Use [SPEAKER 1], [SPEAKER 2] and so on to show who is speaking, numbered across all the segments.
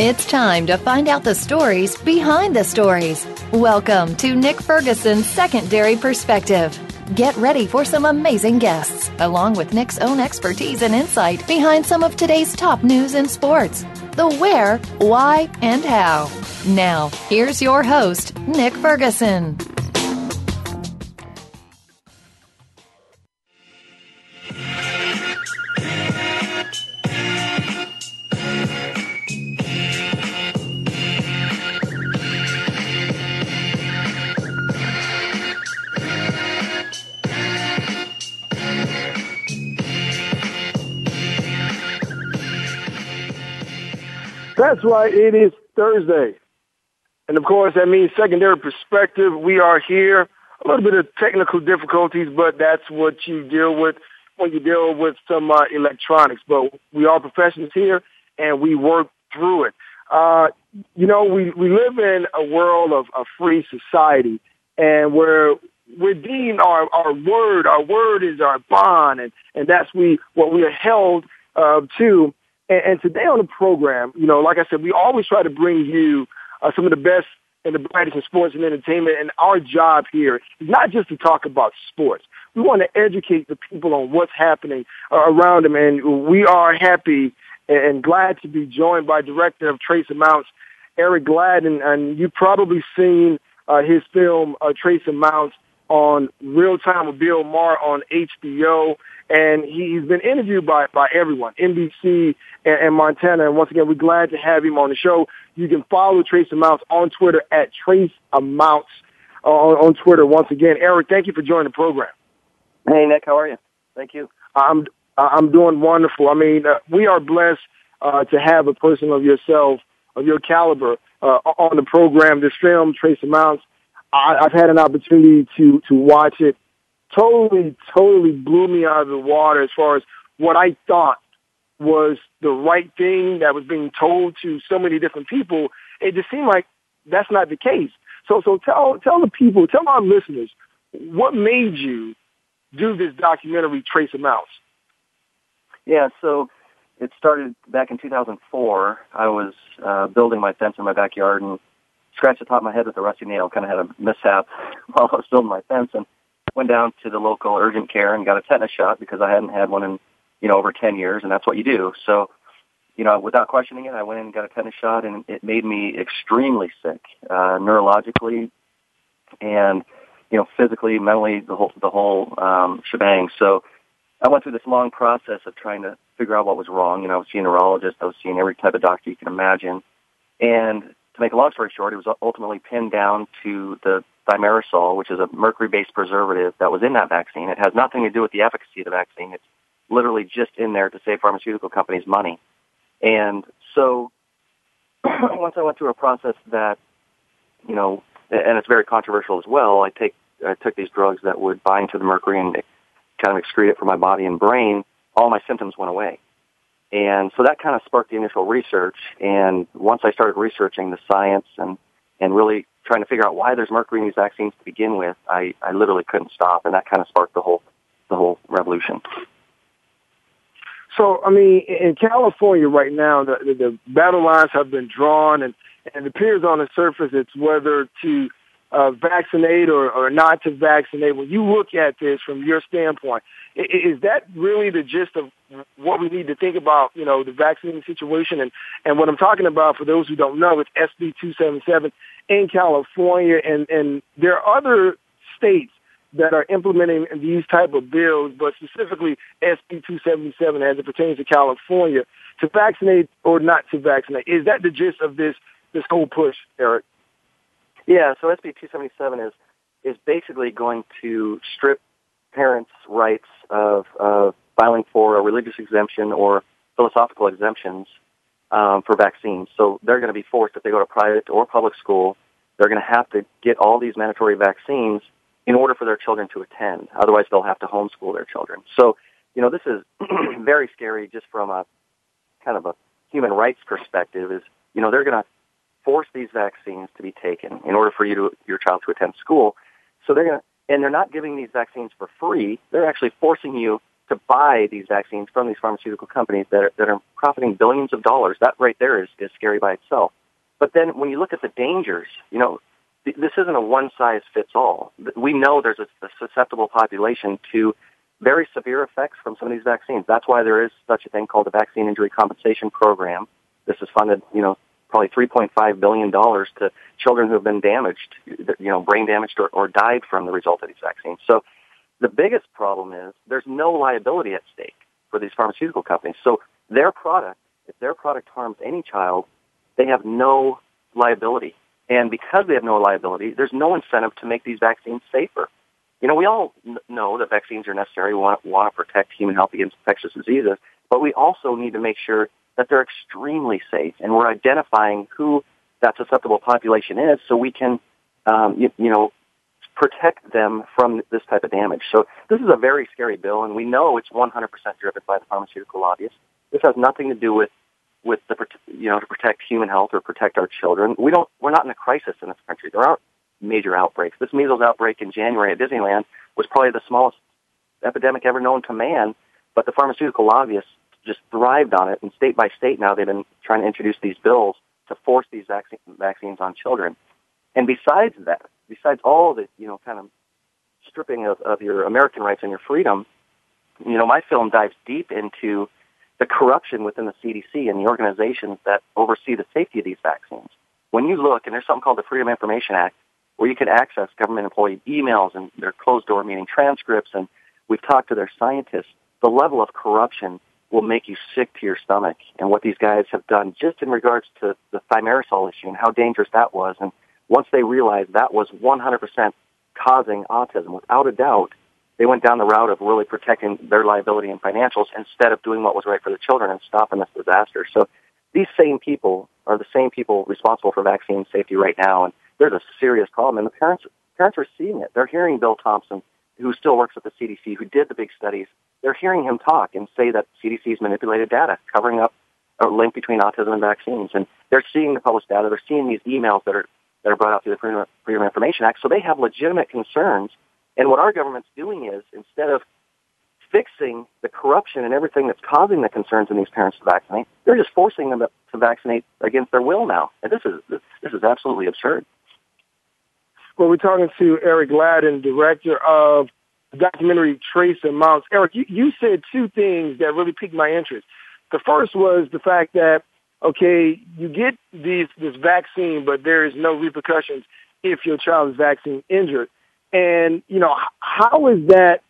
[SPEAKER 1] It's time to find out the stories behind the stories. Welcome to Nick Ferguson's Secondary Perspective. Get ready for some amazing guests, along with Nick's own expertise and insight behind some of today's top news in sports the where, why, and how. Now, here's your host, Nick Ferguson.
[SPEAKER 2] That's right. It is Thursday. And of course, that means secondary perspective. We are here. A little bit of technical difficulties, but that's what you deal with when you deal with some uh, electronics. But we are professionals here, and we work through it. Uh, you know, we, we live in a world of a free society, and where we're deemed our, our word, our word is our bond, and, and that's we what we are held uh, to. And, and today on the program, you know, like I said, we always try to bring you uh, some of the best and the brightest in sports and entertainment. And our job here is not just to talk about sports. We want to educate the people on what's happening uh, around them. And we are happy and glad to be joined by director of Trace Amounts, Eric Gladen. And you've probably seen uh, his film, uh, Trace Amounts, on Real Time with Bill Maher on HBO and he's been interviewed by by everyone, NBC and, and Montana. And once again, we're glad to have him on the show. You can follow Trace Amounts on Twitter at Trace Amounts uh, on, on Twitter. Once again, Eric, thank you for joining the program.
[SPEAKER 3] Hey Nick, how are you? Thank you.
[SPEAKER 2] I'm I'm doing wonderful. I mean, uh, we are blessed uh, to have a person of yourself, of your caliber, uh, on the program. This film, Trace Amounts, I, I've had an opportunity to to watch it totally, totally blew me out of the water as far as what I thought was the right thing that was being told to so many different people. It just seemed like that's not the case. So, so tell, tell the people, tell our listeners, what made you do this documentary, Trace Amounts?
[SPEAKER 3] Yeah, so it started back in 2004. I was uh, building my fence in my backyard and scratched the top of my head with a rusty nail. Kind of had a mishap while I was building my fence, and went down to the local urgent care and got a tetanus shot because I hadn't had one in, you know, over 10 years, and that's what you do. So, you know, without questioning it, I went in and got a tetanus shot, and it made me extremely sick, uh, neurologically, and you know, physically, mentally, the whole the whole um, shebang. So, I went through this long process of trying to figure out what was wrong. You know, I was seeing a neurologist, I was seeing every type of doctor you can imagine, and to make a long story short, it was ultimately pinned down to the thimerosal, which is a mercury-based preservative that was in that vaccine. It has nothing to do with the efficacy of the vaccine. It's literally just in there to save pharmaceutical companies money. And so once I went through a process that, you know, and it's very controversial as well, I take I took these drugs that would bind to the mercury and kind of excrete it from my body and brain. All my symptoms went away. And so that kind of sparked the initial research. And once I started researching the science and, and really trying to figure out why there's mercury in these vaccines to begin with, I, I literally couldn't stop, and that kind of sparked the whole the whole revolution.
[SPEAKER 2] So, I mean, in California right now, the, the, battle lines have been drawn, and, and it appears on the surface it's whether to uh, vaccinate or, or not to vaccinate. When you look at this from your standpoint, is that really the gist of what we need to think about, you know, the vaccine situation? And, and what I'm talking about, for those who don't know, it's SB 277 in California, and, and there are other states that are implementing these type of bills, but specifically SB 277 as it pertains to California, to vaccinate or not to vaccinate. Is that the gist of this this whole push, Eric?
[SPEAKER 3] Yeah, so SB 277 is is basically going to strip parents' rights of, of filing for a religious exemption or philosophical exemptions um, for vaccines. So they're going to be forced if they go to private or public school. They're going to have to get all these mandatory vaccines in order for their children to attend. Otherwise, they'll have to homeschool their children. So, you know, this is very scary just from a kind of a human rights perspective. Is you know they're going to force these vaccines to be taken in order for you to your child to attend school. So they're going to and they're not giving these vaccines for free. They're actually forcing you to buy these vaccines from these pharmaceutical companies that are, that are profiting billions of dollars. That right there is, is scary by itself. But then when you look at the dangers, you know, th- this isn't a one size fits all. We know there's a, a susceptible population to very severe effects from some of these vaccines. That's why there is such a thing called the Vaccine Injury Compensation Program. This is funded, you know, probably $3.5 billion to children who have been damaged, you know, brain damaged or, or died from the result of these vaccines. So the biggest problem is there's no liability at stake for these pharmaceutical companies. So their product, if their product harms any child, they have no liability. And because they have no liability, there's no incentive to make these vaccines safer. You know, we all know that vaccines are necessary. We want, want to protect human health against infectious diseases, but we also need to make sure that they're extremely safe, and we're identifying who that susceptible population is, so we can, um, you, you know, protect them from this type of damage. So this is a very scary bill, and we know it's 100% driven by the pharmaceutical lobbyists. This has nothing to do with with the you know to protect human health or protect our children. We don't. We're not in a crisis in this country. There aren't major outbreaks. This measles outbreak in January at Disneyland was probably the smallest epidemic ever known to man, but the pharmaceutical lobbyists just thrived on it. And state by state now, they've been trying to introduce these bills to force these vac- vaccines on children. And besides that, besides all the, you know, kind of stripping of, of your American rights and your freedom, you know, my film dives deep into the corruption within the CDC and the organizations that oversee the safety of these vaccines. When you look, and there's something called the Freedom of Information Act, where you can access government employee emails and their closed door meeting transcripts, and we've talked to their scientists, the level of corruption will make you sick to your stomach. And what these guys have done just in regards to the thimerosal issue and how dangerous that was. And once they realized that was 100% causing autism, without a doubt, they went down the route of really protecting their liability and financials instead of doing what was right for the children and stopping this disaster. So these same people are the same people responsible for vaccine safety right now. And there's a serious problem. And the parents, parents are seeing it. They're hearing Bill Thompson, who still works at the CDC, who did the big studies, they're hearing him talk and say that CDC's manipulated data, covering up a link between autism and vaccines. And they're seeing the published data. They're seeing these emails that are that are brought out through the Freedom, Freedom of Information Act. So they have legitimate concerns. And what our government's doing is instead of fixing the corruption and everything that's causing the concerns in these parents to vaccinate, they're just forcing them to vaccinate against their will now. And this is this is absolutely absurd.
[SPEAKER 2] Well, we're talking to Eric Gladen, director of documentary Trace and Amounts. Eric, you, you said two things that really piqued my interest. The first was the fact that, okay, you get these, this vaccine, but there is no repercussions if your child is vaccine injured. And, you know, how is that,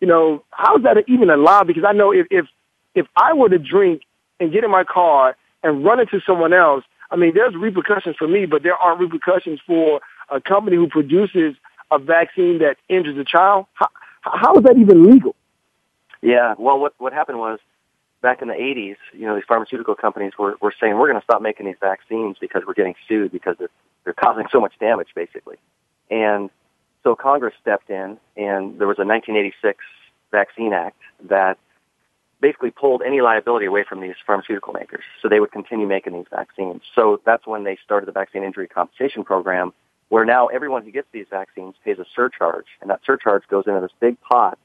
[SPEAKER 2] you know, how is that even allowed? Because I know if, if, if I were to drink and get in my car and run into someone else, I mean, there's repercussions for me, but there aren't repercussions for a company who produces a vaccine that injures a child. How, how is that even legal?
[SPEAKER 3] Yeah, well, what what happened was back in the 80s, you know, these pharmaceutical companies were, were saying we're going to stop making these vaccines because we're getting sued because they're, they're causing so much damage, basically. And so Congress stepped in, and there was a 1986 Vaccine Act that basically pulled any liability away from these pharmaceutical makers, so they would continue making these vaccines. So that's when they started the Vaccine Injury Compensation Program, where now everyone who gets these vaccines pays a surcharge, and that surcharge goes into this big pot,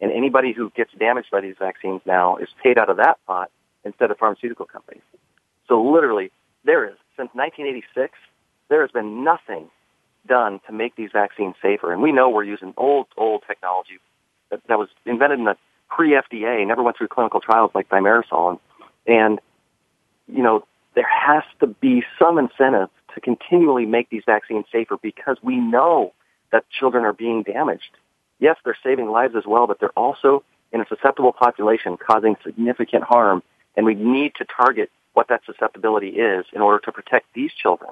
[SPEAKER 3] and anybody who gets damaged by these vaccines now is paid out of that pot instead of pharmaceutical companies. So literally, there is, since 1986, there has been nothing done to make these vaccines safer. And we know we're using old, old technology that, that was invented in the pre-FDA, never went through clinical trials like thimerosal. And, and, you know, there has to be some incentive to continually make these vaccines safer because we know that children are being damaged. Yes, they're saving lives as well, but they're also in a susceptible population causing significant harm, and we need to target what that susceptibility is in order to protect these children.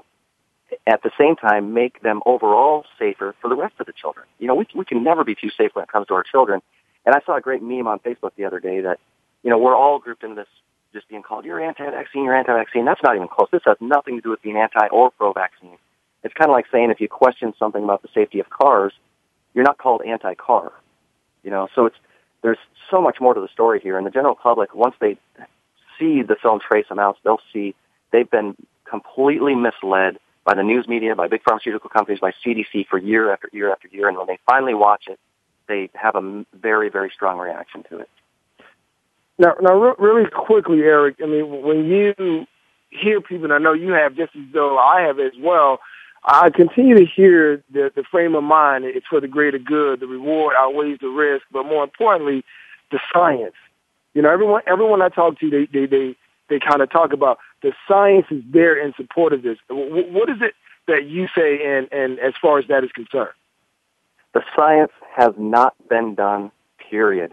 [SPEAKER 3] At the same time, make them overall safer for the rest of the children. You know, we, we can never be too safe when it comes to our children. And I saw a great meme on Facebook the other day that, you know, we're all grouped into this just being called, you're anti-vaccine, you're anti-vaccine. That's not even close. This has nothing to do with being anti or pro-vaccine. It's kind of like saying if you question something about the safety of cars, you're not called anti-car. You know, so it's, there's so much more to the story here. And the general public, once they see the film Trace Amounts, they'll see they've been completely misled by the news media, by big pharmaceutical companies, by CDC for year after year after year. And when they finally watch it, they have a very, very strong reaction to it.
[SPEAKER 2] Now, now, re- really quickly, Eric. I mean, when you hear people, and I know you have just as though I have as well. I continue to hear the the frame of mind. It's for the greater good. The reward outweighs the risk, but more importantly, the science. You know, everyone everyone I talk to, they they they they kind of talk about the science is there in support of this. What is it that you say, and and as far as that is concerned?
[SPEAKER 3] The science has not been done. Period.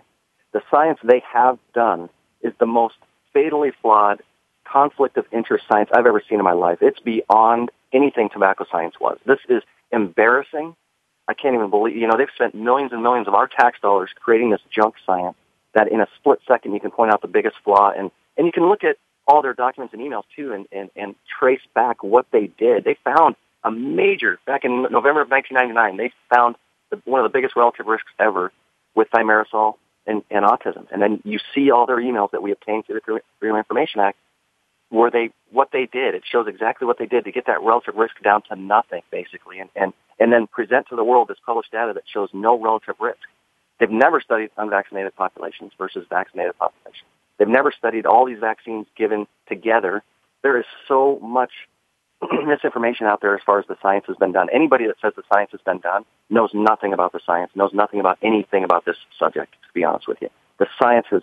[SPEAKER 3] The science they have done is the most fatally flawed conflict of interest science I've ever seen in my life. It's beyond anything tobacco science was. This is embarrassing. I can't even believe, you know, they've spent millions and millions of our tax dollars creating this junk science that in a split second you can point out the biggest flaw and, and you can look at all their documents and emails too and, and, and trace back what they did. They found a major, back in November of 1999, they found the, one of the biggest relative risks ever with thimerosal and, and autism. And then you see all their emails that we obtained through the Freedom Information Act where they what they did. It shows exactly what they did to get that relative risk down to nothing, basically, and and and then present to the world this published data that shows no relative risk. They've never studied unvaccinated populations versus vaccinated populations. They've never studied all these vaccines given together. There is so much misinformation out there as far as the science has been done. Anybody that says the science has been done knows nothing about the science, knows nothing about anything about this subject, to be honest with you. The science has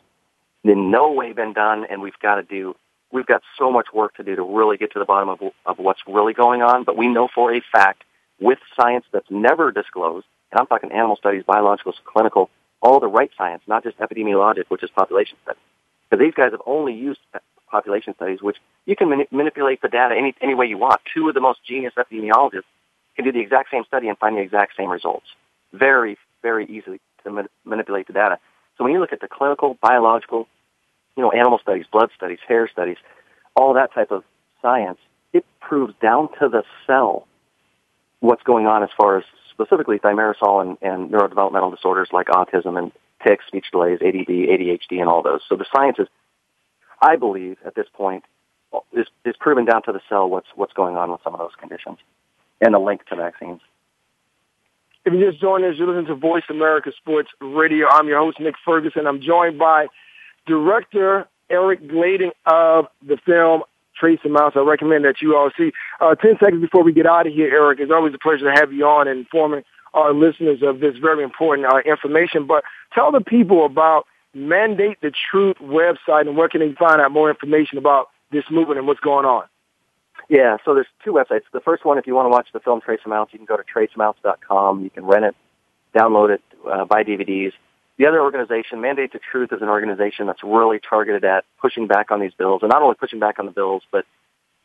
[SPEAKER 3] in no way been done, and we've got to do we've got so much work to do to really get to the bottom of, of what's really going on, but we know for a fact with science that's never disclosed, and I'm talking animal studies, biologicals, clinical, all the right science, not just epidemiologic, which is population studies. Because these guys have only used population studies, which you can mani- manipulate the data any, any way you want. Two of the most genius epidemiologists can do the exact same study and find the exact same results. Very, very easily to ma- manipulate the data. So when you look at the clinical, biological, you know, animal studies, blood studies, hair studies, all that type of science, it proves down to the cell what's going on as far as specifically thimerosal and, and neurodevelopmental disorders like autism and tics, speech delays, ADD, ADHD, and all those. So the science is, I believe, at this point, is, is proven down to the cell what's what's going on with some of those conditions, and the link to vaccines.
[SPEAKER 2] If you just joined us, you're listening to Voice America Sports Radio. I'm your host, Nick Ferguson. I'm joined by director Eric Gladen of the film Trace Amounts. I recommend that you all see. Uh, 10 seconds before we get out of here, Eric, it's always a pleasure to have you on and informing our listeners of this very important uh, information. But tell the people about Mandate the Truth website and where can they find out more information about this movement and what's going on.
[SPEAKER 3] Yeah, so there's two websites. The first one, if you want to watch the film Trace Amounts, you can go to traceamounts.com. You can rent it, download it, uh, buy DVDs. The other organization, Mandate the Truth, is an organization that's really targeted at pushing back on these bills, and not only pushing back on the bills, but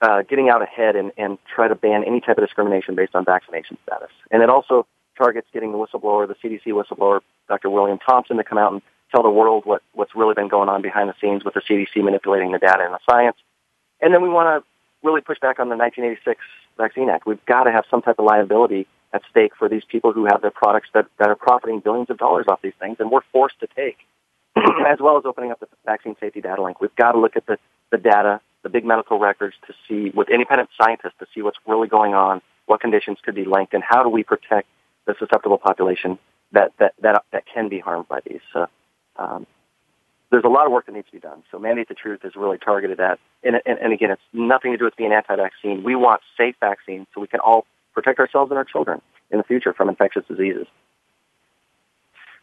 [SPEAKER 3] uh, getting out ahead and, and try to ban any type of discrimination based on vaccination status. And it also targets getting the whistleblower, the CDC whistleblower, Dr. William Thompson, to come out and tell the world what, what's really been going on behind the scenes with the CDC manipulating the data and the science. And then we want to really push back on the 1986 Vaccine Act. We've got to have some type of liability at stake for these people who have their products that, that are profiting billions of dollars off these things, and we're forced to take, as well as opening up the vaccine safety data link. We've got to look at the, the data, the big medical records to see, with independent scientists, to see what's really going on, what conditions could be linked, and how do we protect the susceptible population that, that, that, that can be harmed by these. So, um, there's a lot of work that needs to be done. So Mandate the Truth is really targeted at, and, and, and again, it's nothing to do with being anti-vaccine. We want safe vaccines so we can all protect ourselves and our children in the future from infectious diseases.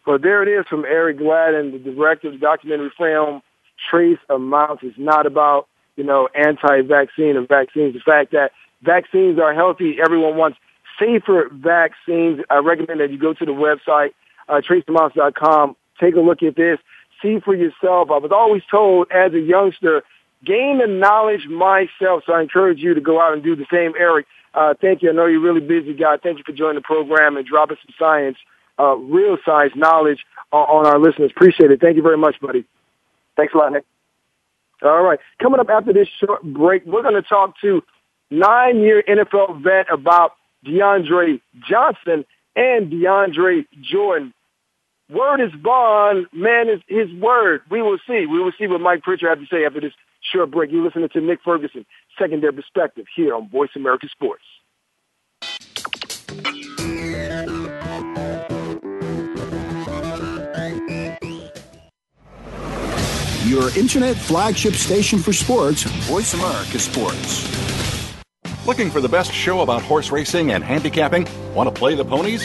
[SPEAKER 2] Well, there it is from Eric Gladen, the director of the documentary film Trace Amounts. It's not about, you know, anti-vaccine or vaccines. The fact that vaccines are healthy. Everyone wants safer vaccines. I recommend that you go to the website, uh, traceamounts.com. Take a look at this. See for yourself. I was always told as a youngster, gain the knowledge myself. So I encourage you to go out and do the same, Eric. Uh, thank you. I know you're really busy guy. Thank you for joining the program and dropping some science, uh, real science knowledge on, on our listeners. Appreciate it. Thank you very much, buddy.
[SPEAKER 3] Thanks a lot, Nick.
[SPEAKER 2] All right. Coming up after this short break, we're going to talk to nine-year NFL vet about DeAndre Johnson and DeAndre Jordan. Word is bond, man is his word. We will see. We will see what Mike Pritchard has to say after this short break. You're listening to Nick Ferguson, Secondary Perspective, here on Voice America Sports.
[SPEAKER 4] your internet flagship station for sports, Voice America Sports.
[SPEAKER 5] Looking for the best show about horse racing and handicapping? Want to play the ponies?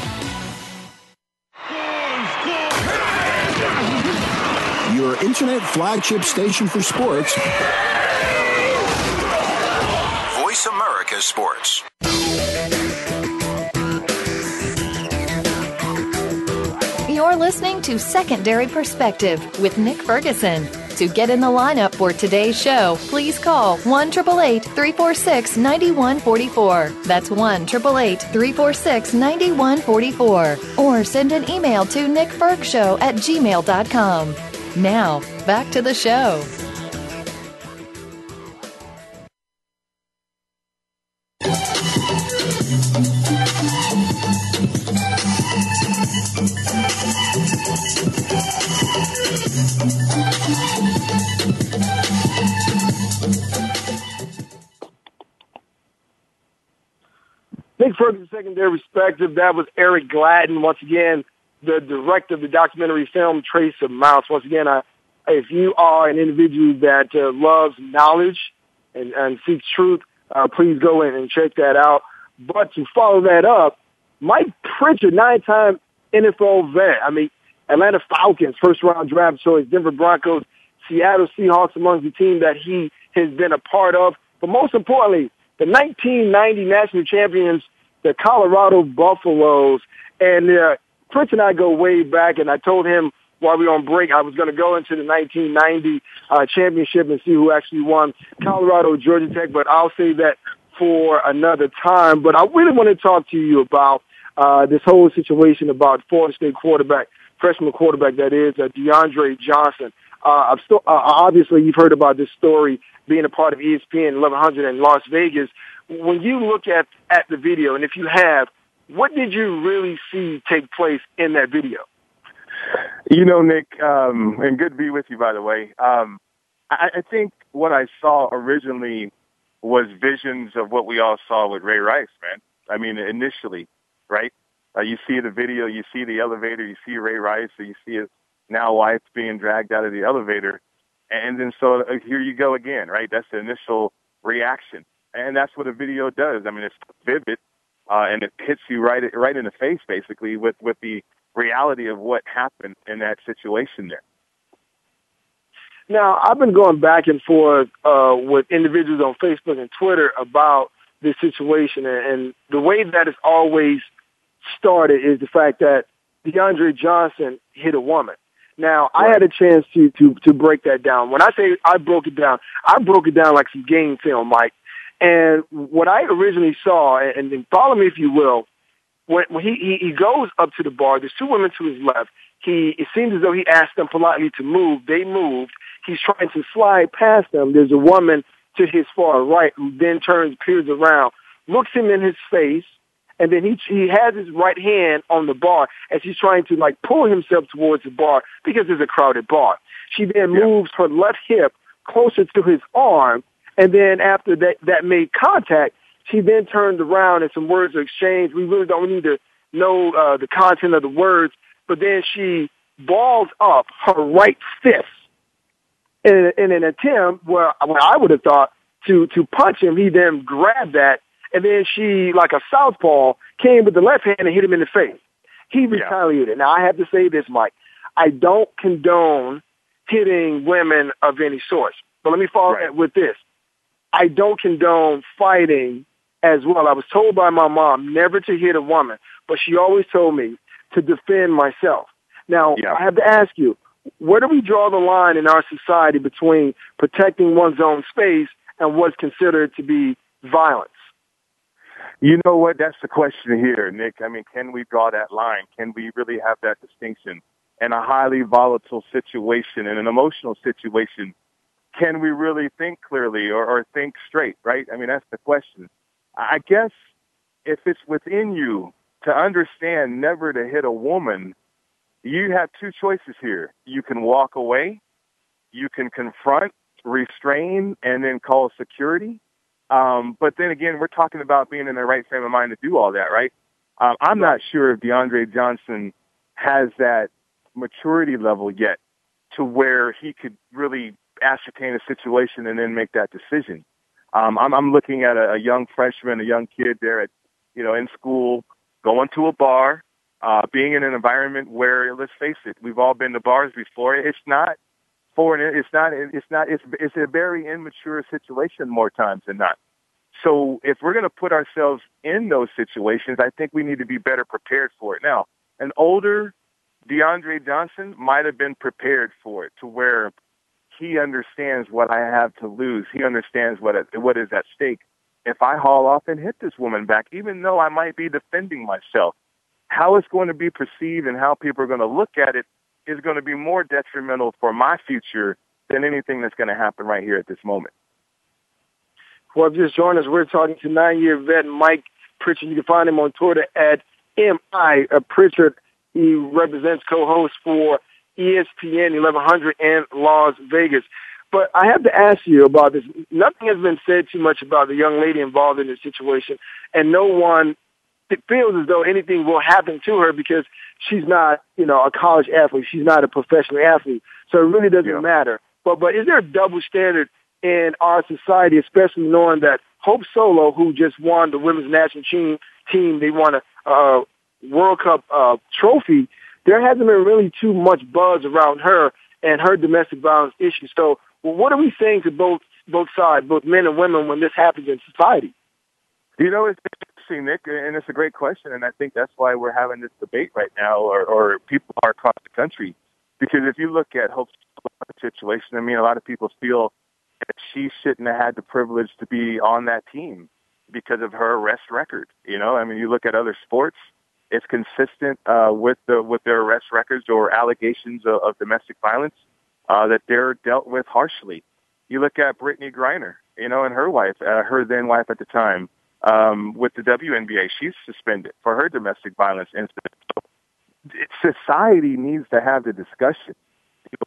[SPEAKER 4] Your internet flagship station for sports.
[SPEAKER 6] Voice America Sports.
[SPEAKER 1] You're listening to Secondary Perspective with Nick Ferguson. To get in the lineup for today's show, please call 1 346 9144. That's 1 346 9144. Or send an email to nickfergshow at gmail.com. Now, back to the show.
[SPEAKER 2] Nick Ferguson, secondary perspective. That was Eric Gladen once again the director of the documentary film Trace Amounts. Once again, I, if you are an individual that uh, loves knowledge and, and seeks truth, uh, please go in and check that out. But to follow that up, Mike Pritchard, nine-time NFL vet. I mean, Atlanta Falcons, first-round draft choice, Denver Broncos, Seattle Seahawks among the team that he has been a part of. But most importantly, the 1990 national champions, the Colorado Buffaloes. And uh, Prince and I go way back, and I told him while we were on break I was going to go into the 1990 uh, championship and see who actually won Colorado, Georgia Tech, but I'll say that for another time. But I really want to talk to you about uh, this whole situation about Florida State quarterback, freshman quarterback that is uh, DeAndre Johnson. Uh, I've still, uh, obviously, you've heard about this story being a part of ESPN 1100 in Las Vegas. When you look at at the video, and if you have, what did you really see take place in that video?
[SPEAKER 7] You know, Nick, um, and good to be with you, by the way. Um, I, I think what I saw originally was visions of what we all saw with Ray Rice, man. I mean, initially, right? Uh, you see the video, you see the elevator, you see Ray Rice, or you see his now wife being dragged out of the elevator. And then so uh, here you go again, right? That's the initial reaction. And that's what a video does. I mean, it's vivid uh, and it hits you right right in the face, basically, with with the reality of what happened in that situation there.
[SPEAKER 2] Now, I've been going back and forth uh, with individuals on Facebook and Twitter about this situation, and, and the way that it's always started is the fact that DeAndre Johnson hit a woman. Now, right. I had a chance to, to, to break that down. When I say I broke it down, I broke it down like some game film, Mike. And what I originally saw, and, and follow me if you will, when, when he, he, he goes up to the bar, there's two women to his left. He, it seems as though he asked them politely to move. They moved. He's trying to slide past them. There's a woman to his far right who then turns, peers around, looks him in his face, and then he he has his right hand on the bar as he's trying to like pull himself towards the bar because it's a crowded bar. She then yeah. moves her left hip closer to his arm and then after that, that made contact, she then turned around and some words were exchanged. We really don't need to know uh, the content of the words, but then she balls up her right fist in, in an attempt where, where I would have thought to, to punch him. He then grabbed that and then she, like a southpaw, came with the left hand and hit him in the face. He retaliated. Yeah. Now I have to say this, Mike. I don't condone hitting women of any sort. But let me follow
[SPEAKER 7] Right.
[SPEAKER 2] that with this. I don't condone fighting as well. I was told by my mom never to hit a woman, but she always told me to defend myself. Now,
[SPEAKER 7] Yeah.
[SPEAKER 2] I have to ask you, where do we draw the line in our society between protecting one's own space and what's considered to be violence?
[SPEAKER 7] You know what? That's the question here, Nick. I mean, can we draw that line? Can we really have that distinction? In a highly volatile situation, in an emotional situation, can we really think clearly or, or think straight, right? I mean, that's the question. I guess if it's within you to understand never to hit a woman, you have two choices here. You can walk away, you can confront, restrain, and then call security. Um, but then again, we're talking about being in the right frame of mind to do all that, right? Um, I'm not sure if DeAndre Johnson has that maturity level yet to where he could really ascertain a situation and then make that decision. Um, I'm, I'm looking at a, a young freshman, a young kid there at, you know, in school, going to a bar, uh, being in an environment where, let's face it, we've all been to bars before. It's not for an, it's not, it's not, it's, it's a very immature situation more times than not. So if we're going to put ourselves in those situations, I think we need to be better prepared for it. Now, an older DeAndre Johnson might have been prepared for it to where he understands what I have to lose. He understands what what is at stake. If I haul off and hit this woman back, even though I might be defending myself, how it's going to be perceived and how people are going to look at it is going to be more detrimental for my future than anything that's going to happen right here at this moment.
[SPEAKER 2] Well, if you just joined us, we're talking to nine-year vet Mike Pritchard. You can find him on Twitter at mi Pritchard. He represents co-host for ESPN 1100 in Las Vegas. But I have to ask you about this. Nothing has been said too much about the young lady involved in this situation, and no one feels as though anything will happen to her because she's not, you know, a college athlete. She's not a professional athlete, so it really doesn't
[SPEAKER 7] Yeah.
[SPEAKER 2] matter. But but is there a double standard in our society, especially knowing that Hope Solo, who just won the women's national team, team they won a uh, World Cup uh, trophy. There hasn't been really too much buzz around her and her domestic violence issues. So, well, what are we saying to both both sides, both men and women, when this happens in society?
[SPEAKER 7] You know, it's interesting, Nick, and it's a great question, and I think that's why we're having this debate right now, or, or people are across the country. Because if you look at Hope's situation, I mean, a lot of people feel that she shouldn't have had the privilege to be on that team because of her arrest record. You know, I mean, you look at other sports, it's consistent uh, with the with their arrest records or allegations of, of domestic violence uh, that they're dealt with harshly. You look at Brittney Griner, you know, and her wife, uh, her then wife at the time, um, with the WNBA, she's suspended for her domestic violence incident. So society needs to have the discussion.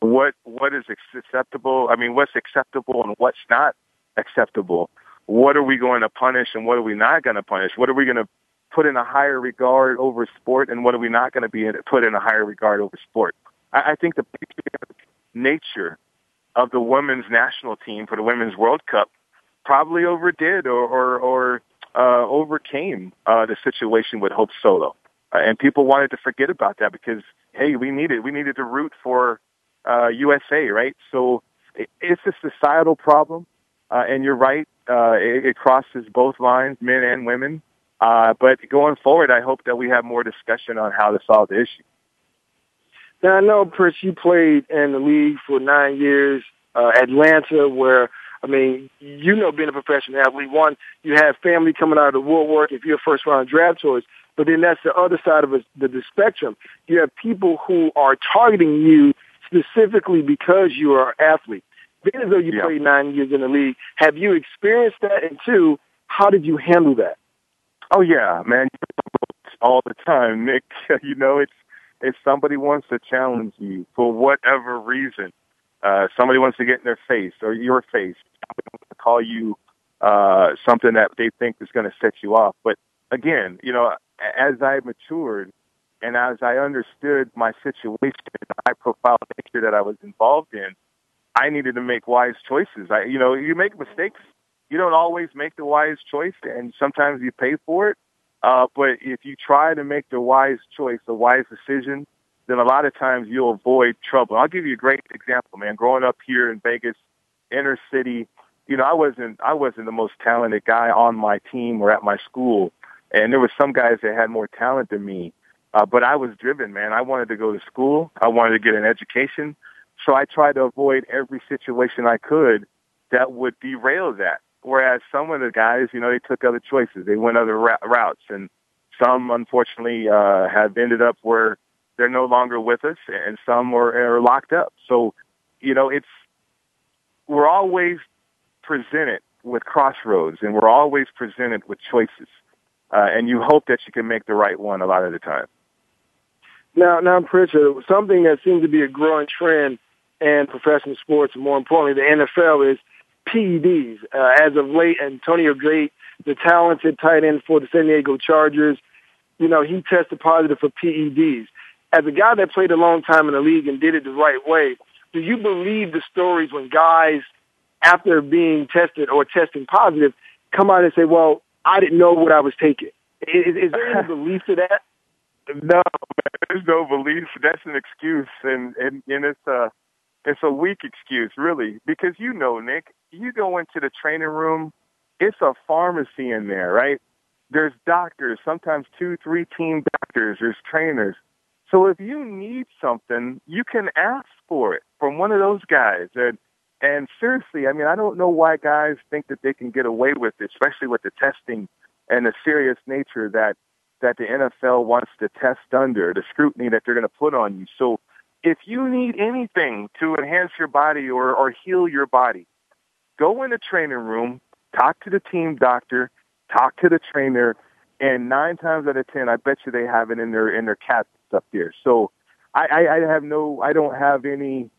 [SPEAKER 7] What what is acceptable? I mean, what's acceptable and what's not acceptable? What are we going to punish and what are we not going to punish? What are we going to put in a higher regard over sport and what are we not going to be put in a higher regard over sport? I, I think the nature of the women's national team for the women's World Cup probably overdid or or, or uh, overcame uh, the situation with Hope Solo, uh, and people wanted to forget about that because hey, we needed we needed to root for uh, USA, right? So it, it's a societal problem, uh, and you're right, uh, it, it crosses both lines, men and women. Uh, but going forward, I hope that we have more discussion on how to solve the issue.
[SPEAKER 2] Now I know, Prince, you played in the league for nine years, uh, Atlanta, where I mean, you know, being a professional athlete, one, you have family coming out of the woodwork if you're a first round draft choice, but then that's the other side of the, the spectrum. You have people who are targeting you specifically because you are an athlete. Being as though you
[SPEAKER 7] Yeah.
[SPEAKER 2] played nine years in the league, have you experienced that? And two, how did you handle that?
[SPEAKER 7] Oh yeah, man, all the time, Nick. you know, it's if somebody wants to challenge you for whatever reason, uh, somebody wants to get in their face or your face, to call you uh, something that they think is going to set you off. But again, you know, as I matured and as I understood my situation, the high profile nature that I was involved in, I needed to make wise choices. I, you know, you make mistakes. You don't always make the wise choice, and sometimes you pay for it. Uh, but if you try to make the wise choice, the wise decision, then a lot of times you'll avoid trouble. I'll give you a great example, man. Growing up here in Vegas, inner city, you know, I wasn't I wasn't the most talented guy on my team or at my school, and there were some guys that had more talent than me. Uh, but I was driven, man. I wanted to go to school. I wanted to get an education. So I tried to avoid every situation I could that would derail that. Whereas some of the guys, you know, they took other choices. They went other routes, and some, unfortunately, uh, have ended up where they're no longer with us, and some are, are locked up. So, you know, it's we're always presented with crossroads, and we're always presented with choices, uh, and you hope that you can make the right one a lot of the time.
[SPEAKER 2] Now, now, Pritchard, something that seems to be a growing trend in professional sports, and more importantly, the NFL, is PEDs. Uh, as of late, Antonio Gates, the talented tight end for the San Diego Chargers, you know, he tested positive for PEDs. As a guy that played a long time in the league and did it the right way, do you believe the stories when guys, after being tested or testing positive, come out and say, well, I didn't know what I was taking? Is, is there any belief to that?
[SPEAKER 7] No, there's no belief. That's an excuse, and and and it's a it's a weak excuse, really, because you know, Nick, you go into the training room, it's a pharmacy in there, right? There's doctors, sometimes two, three team doctors. There's trainers. So if you need something, you can ask for it from one of those guys. And and seriously, I mean, I don't know why guys think that they can get away with it, especially with the testing and the serious nature that that the NFL wants to test under, the scrutiny that they're going to put on you. So if you need anything to enhance your body or, or heal your body, go in the training room, talk to the team doctor, talk to the trainer, and nine times out of ten, I bet you they have it in their in their cabinets up there. So I, I, I have no, I don't have any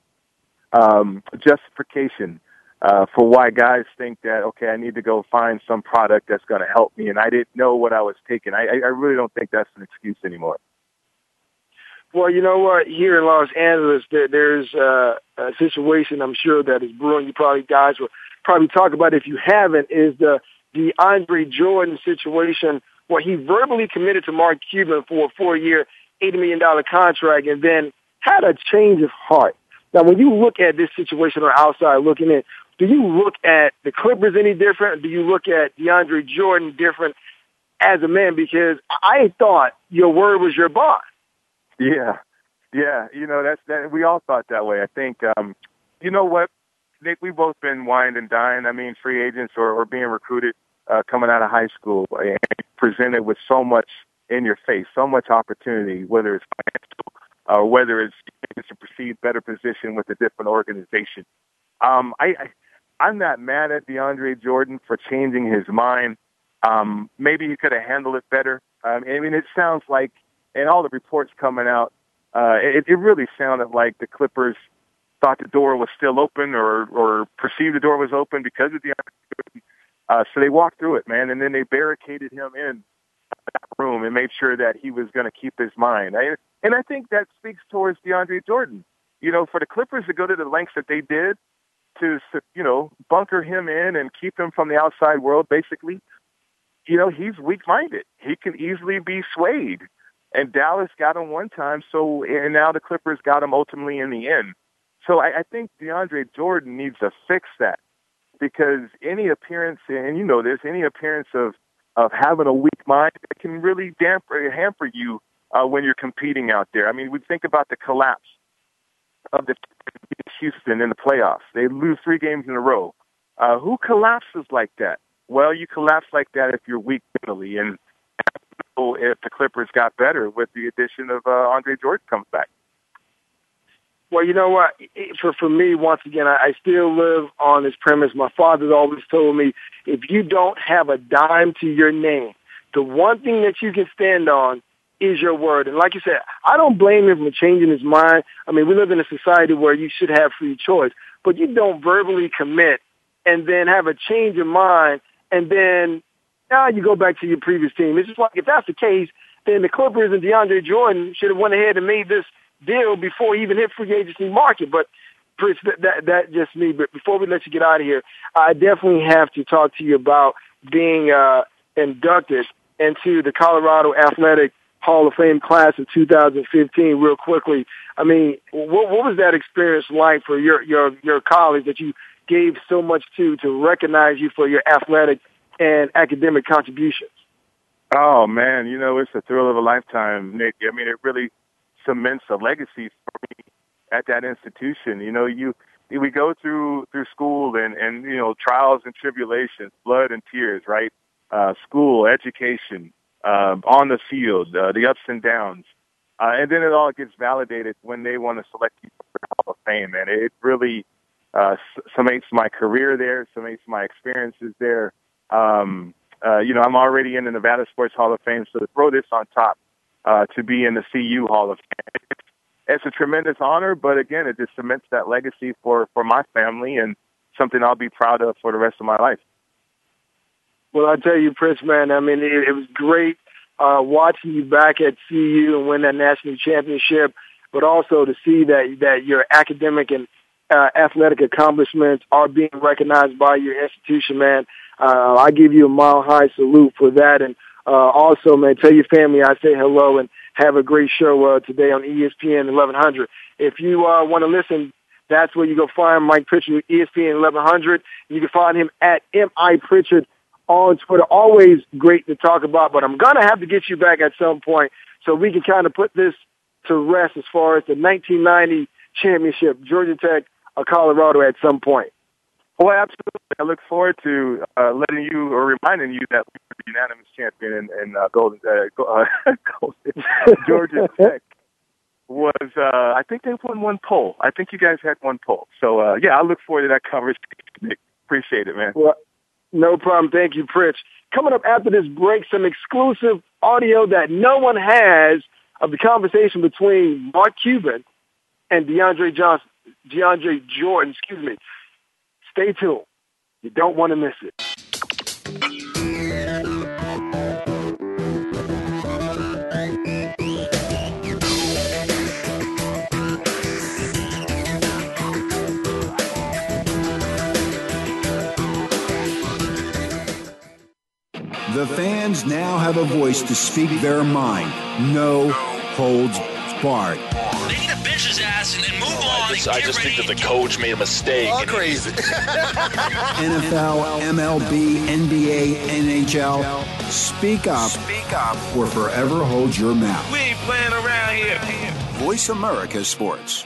[SPEAKER 7] um, justification uh, for why guys think that okay, I need to go find some product that's going to help me, and I didn't know what I was taking. I, I really don't think that's an excuse anymore.
[SPEAKER 2] Well, you know what? Here in Los Angeles, there, there's uh, a situation I'm sure that is brewing. You probably guys will probably talk about if you haven't. Is the DeAndre Jordan situation where he verbally committed to Mark Cuban for a four-year, eighty million dollar contract, and then had a change of heart. Now, when you look at this situation on outside looking in, do you look at the Clippers any different? Do you look at DeAndre Jordan different as a man? Because I thought your word was your bond.
[SPEAKER 7] Yeah, yeah. You know, that's that. We all thought that way. I think. um You know what, Nick? We've both been wined and dined. I mean, free agents or, or being recruited uh, coming out of high school and presented with so much in your face, so much opportunity, whether it's financial or whether it's a perceived better position with a different organization. Um, I, I I'm not mad at DeAndre Jordan for changing his mind. Um, maybe he could have handled it better. Um, I mean, it sounds like, and all the reports coming out, uh, it, it really sounded like the Clippers thought the door was still open or, or perceived the door was open because of DeAndre Jordan. Uh, so they walked through it, man, and then they barricaded him in that room and made sure that he was going to keep his mind. I, and I think that speaks towards DeAndre Jordan. You know, for the Clippers to go to the lengths that they did to, you know, bunker him in and keep him from the outside world, basically, you know, he's weak-minded. He can easily be swayed. And Dallas got him one time, so and now the Clippers got him ultimately in the end. So I, I think DeAndre Jordan needs to fix that because any appearance, and you know this, any appearance of of having a weak mind can really damper hamper you uh, when you're competing out there. I mean, we think about the collapse of the Houston in the playoffs. They lose three games in a row. Uh, who collapses like that? Well, you collapse like that if you're weak mentally, and if the Clippers got better with the addition of uh, DeAndre Jordan comes back.
[SPEAKER 2] Well, you know what? For for me, once again, I, I still live on this premise. My father's always told me, if you don't have a dime to your name, the one thing that you can stand on is your word. And like you said, I don't blame him for changing his mind. I mean, we live in a society where you should have free choice, but you don't verbally commit and then have a change of mind and then now you go back to your previous team. It's just like if that's the case, then the Clippers and DeAndre Jordan should have went ahead and made this deal before he even hit free agency market. But that, that that just me. But before we let you get out of here, I definitely have to talk to you about being uh, inducted into the Colorado Athletic Hall of Fame class of 2015 real quickly. I mean, what, what was that experience like for your, your, your colleagues that you gave so much to, to recognize you for your athletic and academic contributions?
[SPEAKER 7] Oh man, you know, it's a thrill of a lifetime, Nick. I mean, it really cements a legacy for me at that institution. You know, you we go through through school and and you know trials and tribulations, blood and tears, right? Uh, school, education, uh, on the field, uh, the ups and downs, uh, and then it all gets validated when they want to select you for the Hall of Fame. And it really uh, summates my career there, summates my experiences there. Um, uh, you know, I'm already in the Nevada Sports Hall of Fame, so to throw this on top uh, to be in the CU Hall of Fame, it's, it's a tremendous honor. But again, it just cements that legacy for for my family and something I'll be proud of for the rest of my life.
[SPEAKER 2] Well, I tell you, Prince, man, I mean, it, it was great uh, watching you back at CU and win that national championship, but also to see that that your academic and uh, athletic accomplishments are being recognized by your institution, man. Uh, I give you a mile high salute for that. And uh, also, man, tell your family I say hello and have a great show uh, today on ESPN 1100. If you uh, want to listen, that's where you go find Mike Pritchard, ESPN 1100. You can find him at MI Pritchard on Twitter. Always great to talk about, but I'm going to have to get you back at some point so we can kind of put this to rest as far as the 1990 championship, Georgia Tech, or Colorado at some point.
[SPEAKER 7] Well, absolutely. I look forward to uh, letting you or reminding you that we were the unanimous champion in, in uh, Golden, uh, uh, Golden Georgia Tech was. Uh, I think they won one poll. I think you guys had one poll. So uh, yeah, I look forward to that conversation. Nick. Appreciate it, man.
[SPEAKER 2] Well, no problem. Thank you, Pritch. Coming up after this break, some exclusive audio that no one has of the conversation between Mark Cuban and DeAndre Johnson, DeAndre Jordan. Excuse me. Stay tuned. You don't want to miss it.
[SPEAKER 4] The fans now have a voice to speak their mind. No holds barred.
[SPEAKER 8] They need to bench his ass and then move oh, on.
[SPEAKER 9] I just, I just think that the coach made a mistake.
[SPEAKER 8] All crazy.
[SPEAKER 4] NFL, MLB, NBA, NHL. Speak up.
[SPEAKER 6] Speak up.
[SPEAKER 4] Or forever hold your mouth.
[SPEAKER 8] We ain't playing around here.
[SPEAKER 6] Voice America Sports.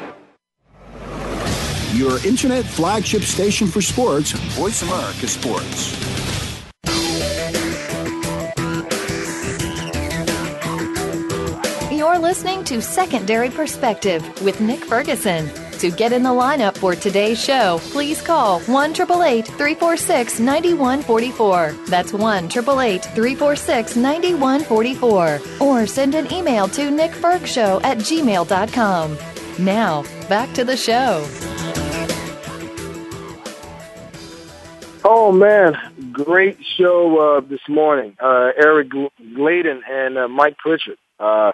[SPEAKER 4] Your internet flagship station for sports.
[SPEAKER 6] Voice America Sports.
[SPEAKER 1] You're listening to Secondary Perspective with Nick Ferguson. To get in the lineup for today's show, please call 1 346 9144. That's 1 346 9144. Or send an email to nickfergshow at gmail.com. Now, back to the show.
[SPEAKER 2] Oh man, great show uh, this morning. Uh, Eric Gladen and uh, Mike Pritchard. Uh,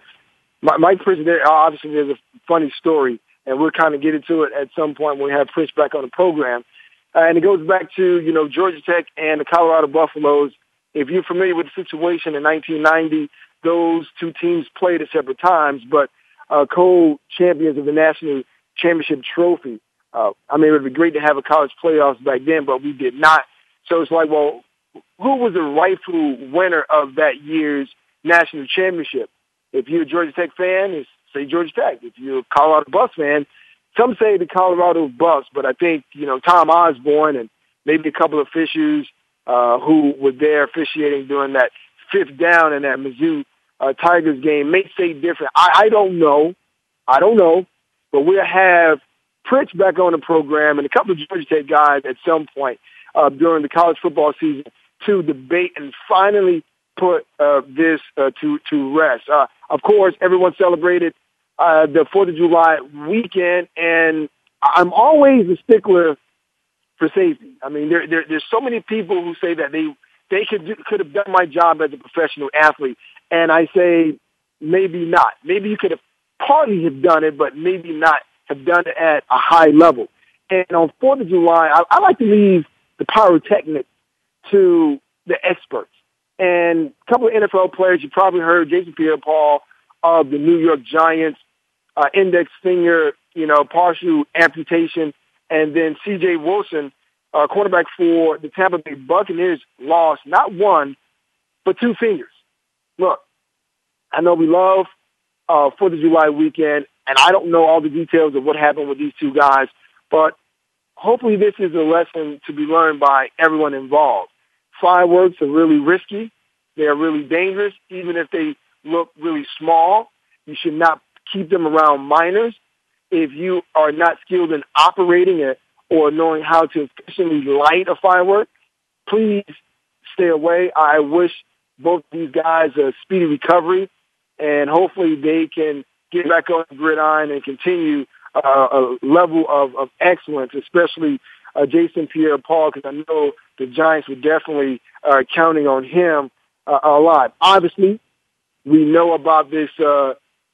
[SPEAKER 2] Mike Pritchard, there, obviously, there's a funny story, and we'll kind of get into it at some point when we have Pritch back on the program. Uh, and it goes back to you know Georgia Tech and the Colorado Buffaloes. If you're familiar with the situation in 1990, those two teams played at separate times, but uh, co-champions of the national championship trophy. Uh, I mean, it would be great to have a college playoffs back then, but we did not. So it's like, well, who was the rightful winner of that year's national championship. If you're a Georgia Tech fan, say Georgia Tech. If you're a Colorado Bucks fan, some say the Colorado Bucks, but I think, you know, Tom Osborne and maybe a couple of officials uh, who were there officiating during that fifth down in that Mizzou uh, Tigers game may say different. I, I don't know. I don't know. But we'll have Prince back on the program and a couple of Georgia Tech guys at some point uh, during the college football season to debate and finally put uh, this uh, to to rest. Uh, of course, everyone celebrated uh, the Fourth of July weekend, and I'm always a stickler for safety. I mean, there, there there's so many people who say that they they could do, could have done my job as a professional athlete, and I say maybe not. Maybe you could have partly have done it, but maybe not have done it at a high level. And on Fourth of July, I, I like to leave the pyrotechnics to the experts. And a couple of NFL players, you probably heard Jason Pierre-Paul of the New York Giants, uh, index finger, you know, partial amputation, and then C.J. Wilson, uh, cornerback for the Tampa Bay Buccaneers, lost not one, but two fingers. Look, I know we love uh, of July weekend, and I don't know all the details of what happened with these two guys, but hopefully this is a lesson to be learned by everyone involved. Fireworks are really risky. They are really dangerous, even if they look really small. You should not keep them around minors. If you are not skilled in operating it or knowing how to efficiently light a firework, please stay away. I wish both these guys a speedy recovery, and hopefully they can get back on the gridiron and continue uh, a level of, of excellence, especially uh, Jason Pierre-Paul, because I know the Giants were definitely uh, counting on him uh, a lot. Obviously, we know about this uh, uh,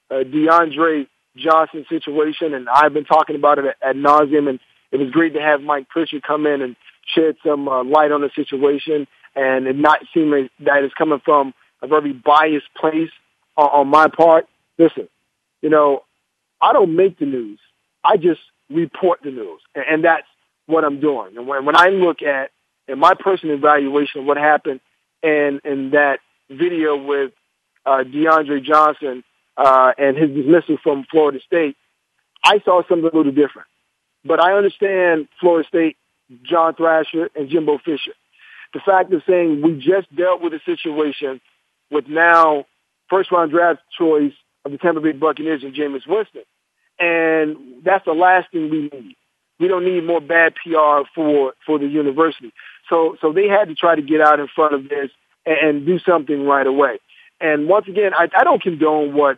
[SPEAKER 2] DeAndre Johnson situation, and I've been talking about it at, nauseum, and it was great to have Mike Pritchard come in and shed some uh, light on the situation, and it not seem like it's coming from a very biased place on, my part. Listen, you know, I don't make the news. I just report the news, and, and that's what I'm doing. And when, when I look at in my personal evaluation of what happened and in that video with uh, DeAndre Johnson uh, and his dismissal from Florida State, I saw something a little different. But I understand Florida State, John Thrasher, and Jimbo Fisher. The fact of saying we just dealt with a situation with now first round draft choice of the Tampa Bay Buccaneers and Jameis Winston. And that's the last thing we need. We don't need more bad PR for, for the university. So, so they had to try to get out in front of this and, and do something right away. And once again, I, I don't condone what,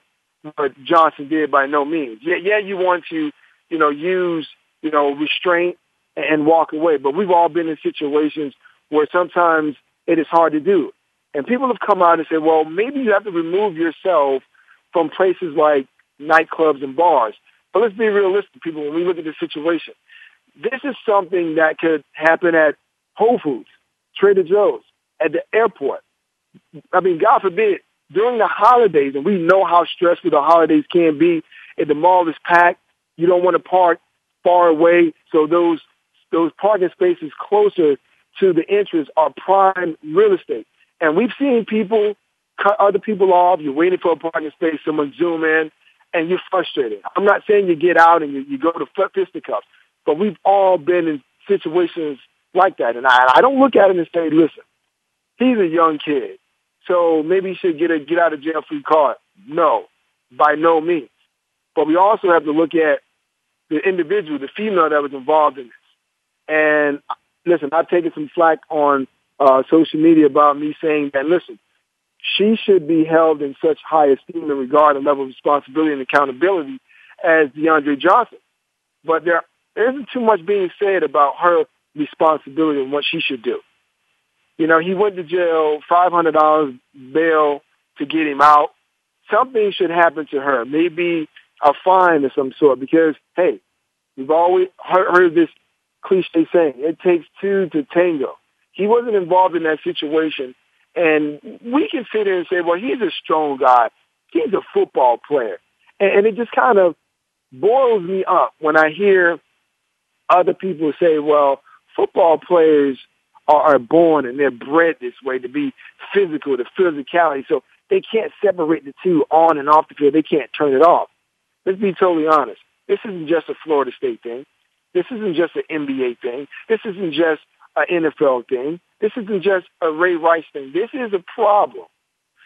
[SPEAKER 2] what Johnson did by no means. Yeah, yeah, you want to, you know, use, you know, restraint and walk away. But we've all been in situations where sometimes it is hard to do. And people have come out and said, well, maybe you have to remove yourself from places like nightclubs and bars. But let's be realistic, people, when we look at the situation. This is something that could happen at Whole Foods, Trader Joe's, at the airport. I mean, God forbid, during the holidays, and we know how stressful the holidays can be, if the mall is packed, you don't want to park far away, so those those parking spaces closer to the entrance are prime real estate. And we've seen people cut other people off. You're waiting for a parking space. Someone zoom in, and you're frustrated. I'm not saying you get out and you, you go to fisticuffs, but we've all been in situations like that. And I, I don't look at it and say, listen, he's a young kid, so maybe he should get a get out of jail free card. No, by no means. But we also have to look at the individual, the female that was involved in this. And listen, I've taken some flack on uh, social media about me saying that, listen, she should be held in such high esteem and regard and level of responsibility and accountability as DeAndre Johnson. But there, isn't too much being said about her responsibility and what she should do. You know, he went to jail, $500 bail to get him out. Something should happen to her. Maybe a fine of some sort because, hey, we've always heard this cliche saying, it takes two to tango. He wasn't involved in that situation and we can sit here and say, well, he's a strong guy. He's a football player. And, and it just kind of boils me up when I hear other people say, well, football players are, are born and they're bred this way to be physical, to physicality. So they can't separate the two on and off the field. They can't turn it off. Let's be totally honest. This isn't just a Florida State thing. This isn't just an NBA thing. This isn't just an NFL thing. This isn't just a Ray Rice thing. This is a problem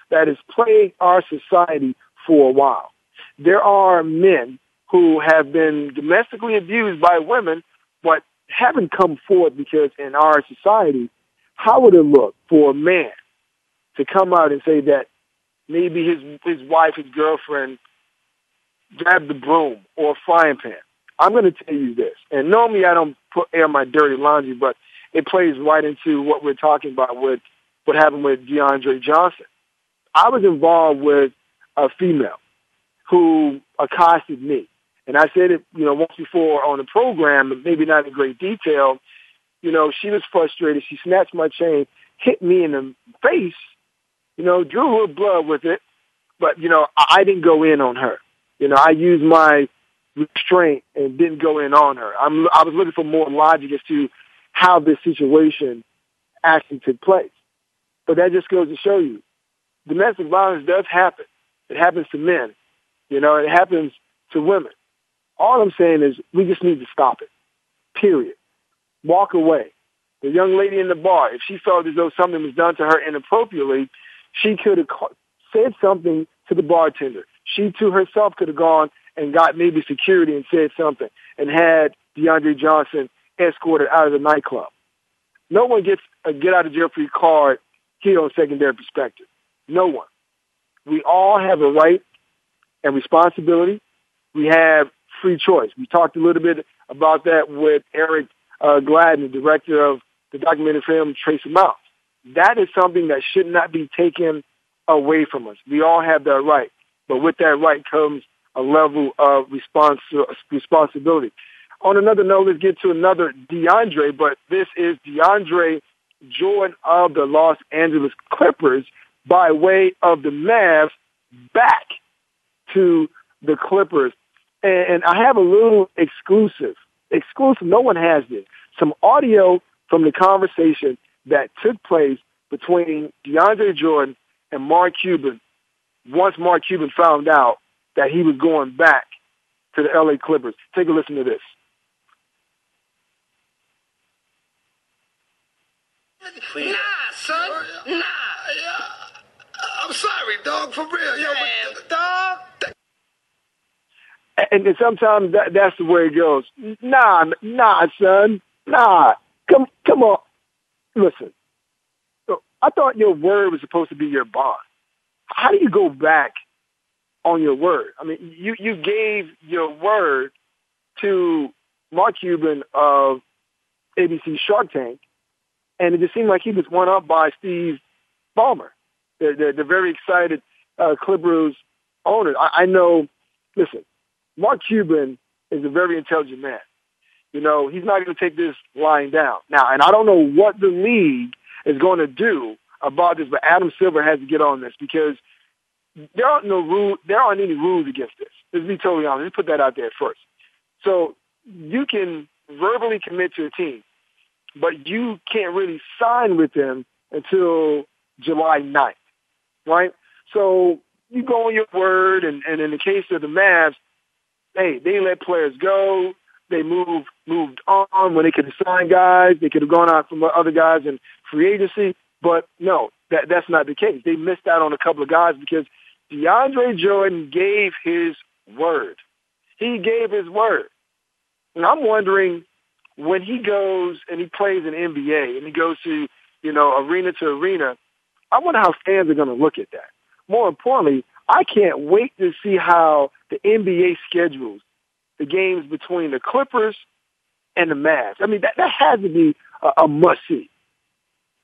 [SPEAKER 2] that has plagued our society for a while. There are men who have been domestically abused by women, but haven't come forward because in our society, how would it look for a man to come out and say that maybe his his wife, his girlfriend, grabbed the broom or a frying pan? I'm going to tell you this, and normally I don't put air my dirty laundry, but it plays right into what we're talking about with what happened with DeAndre Johnson. I was involved with a female who accosted me and I said it, you know, once before on the program, but maybe not in great detail. You know, she was frustrated. She snatched my chain, hit me in the face, you know, drew little blood with it. But, you know, I didn't go in on her. You know, I used my restraint and didn't go in on her. I'm, I was looking for more logic as to how this situation actually took place. But that just goes to show you, domestic violence does happen. It happens to men. You know, it happens to women. All I'm saying is we just need to stop it. Period. Walk away. The young lady in the bar, if she felt as though something was done to her inappropriately, she could have said something to the bartender. She too herself could have gone and got maybe security and said something and had DeAndre Johnson escorted out of the nightclub. No one gets a get out of jail free card here on secondary perspective. No one. We all have a right and responsibility. We have free choice. We talked a little bit about that with Eric uh, Gladen, the director of the documentary film Trace Amounts. That is something that should not be taken away from us. We all have that right. But with that right comes a level of respons- responsibility. On another note, let's get to another DeAndre, but this is DeAndre Jordan of the Los Angeles Clippers by way of the Mavs back to the Clippers and, I have a little exclusive, exclusive. No one has this. Some audio from the conversation that took place between DeAndre Jordan and Mark Cuban once Mark Cuban found out that he was going back to the LA Clippers. Take a listen to this.
[SPEAKER 10] Nah, son. Oh, nah. I'm sorry, dog. For real. Yo, but, dog
[SPEAKER 2] and, and sometimes that, that's the way it goes. Nah, nah, son, nah. Come, come on. Listen, I thought your word was supposed to be your bond. How do you go back on your word? I mean, you you gave your word to Mark Cuban of ABC Shark Tank, and it just seemed like he was won up by Steve Ballmer, the the, the very excited uh, Clippers owner. I, I know. Listen, Mark Cuban is a very intelligent man. You know, he's not going to take this lying down. Now, and I don't know what the league is going to do about this, but Adam Silver has to get on this because there aren't no rule, there aren't any rules against this. Let's be totally honest. Let's put that out there first. So you can verbally commit to a team, but you can't really sign with them until July 9th, right? So you go on your word, and, and in the case of the Mavs, hey, they let players go. They moved moved on when they could have signed guys. They could have gone out from other guys in free agency. But no, that that's not the case. They missed out on a couple of guys because DeAndre Jordan gave his word. He gave his word. And I'm wondering when he goes and he plays in NBA and he goes to, you know, arena to arena, I wonder how fans are going to look at that. More importantly, I can't wait to see how the NBA schedules the games between the Clippers and the Mavs. I mean, that, that has to be a, a must see.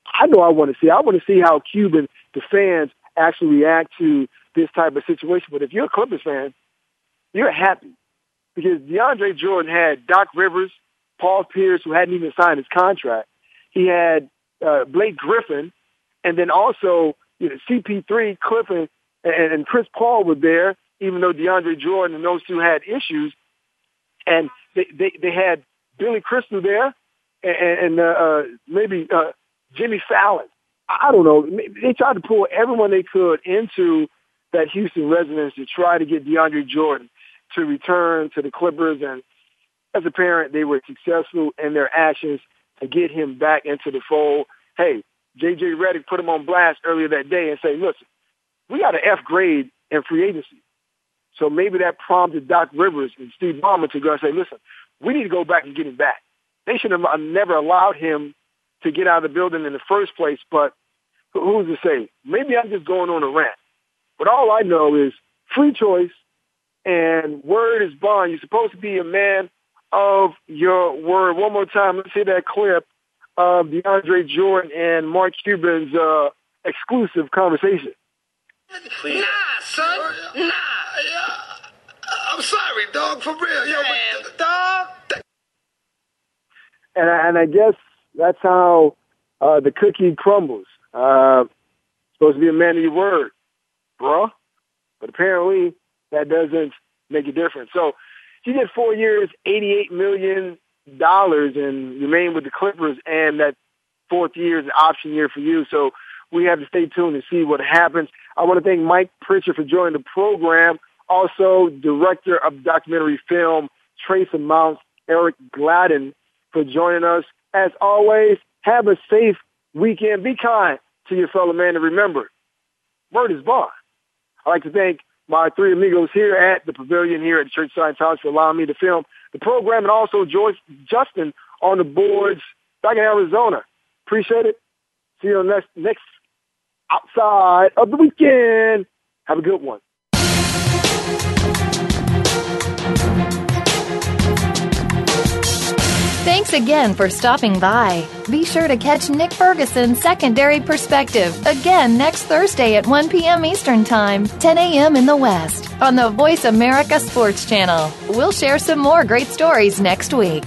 [SPEAKER 2] I know I want to see. I want to see how Cuban, the fans, actually react to this type of situation. But if you're a Clippers fan, you're happy because DeAndre Jordan had Doc Rivers, Paul Pierce, who hadn't even signed his contract. He had uh, Blake Griffin, and then also you know CP3, Clifford, and, and Chris Paul were there, even though DeAndre Jordan and those two had issues. And they, they, they had Billy Crystal there and, and uh, uh, maybe uh, Jimmy Fallon. I don't know. They tried to pull everyone they could into that Houston residence to try to get DeAndre Jordan to return to the Clippers. And as a parent, they were successful in their actions to get him back into the fold. Hey, J.J. Redick put him on blast earlier that day and say, listen, we got an F grade in free agency. So maybe that prompted Doc Rivers and Steve Ballmer to go and say, listen, we need to go back and get him back. They should have never allowed him to get out of the building in the first place, but who's to say? Maybe I'm just going on a rant. But all I know is free choice and word is bond. You're supposed to be a man of your word. One more time, let's see that clip of DeAndre Jordan and Mark Cuban's uh, exclusive conversation.
[SPEAKER 10] Nah, son. Nah. I'm sorry, dog. For real. Yo, but, dog.
[SPEAKER 2] And I, and I guess that's how uh, the cookie crumbles. Uh, supposed to be a man of your word, bruh. But apparently that doesn't make a difference. So he did four years, $88 million and remain with the Clippers. And that fourth year is an option year for you. So we have to stay tuned and see what happens. I want to thank Mike Pritchard for joining the program. Also, director of documentary film, Trace Amounts, Eric Gladen, for joining us. As always, have a safe weekend. Be kind to your fellow man and remember, word is bond. I'd like to thank my three amigos here at the pavilion here at Church Science House for allowing me to film the program and also George Justin on the boards back in Arizona. Appreciate it. See you on next, next outside of the weekend. Have a good one.
[SPEAKER 1] Thanks again for stopping by. Be sure to catch Nick Ferguson's Secondary Perspective again next Thursday at 1 p.m. Eastern Time, 10 a.m. in the West, on the Voice America Sports Channel. We'll share some more great stories next week.